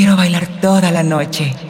Quiero bailar toda la noche.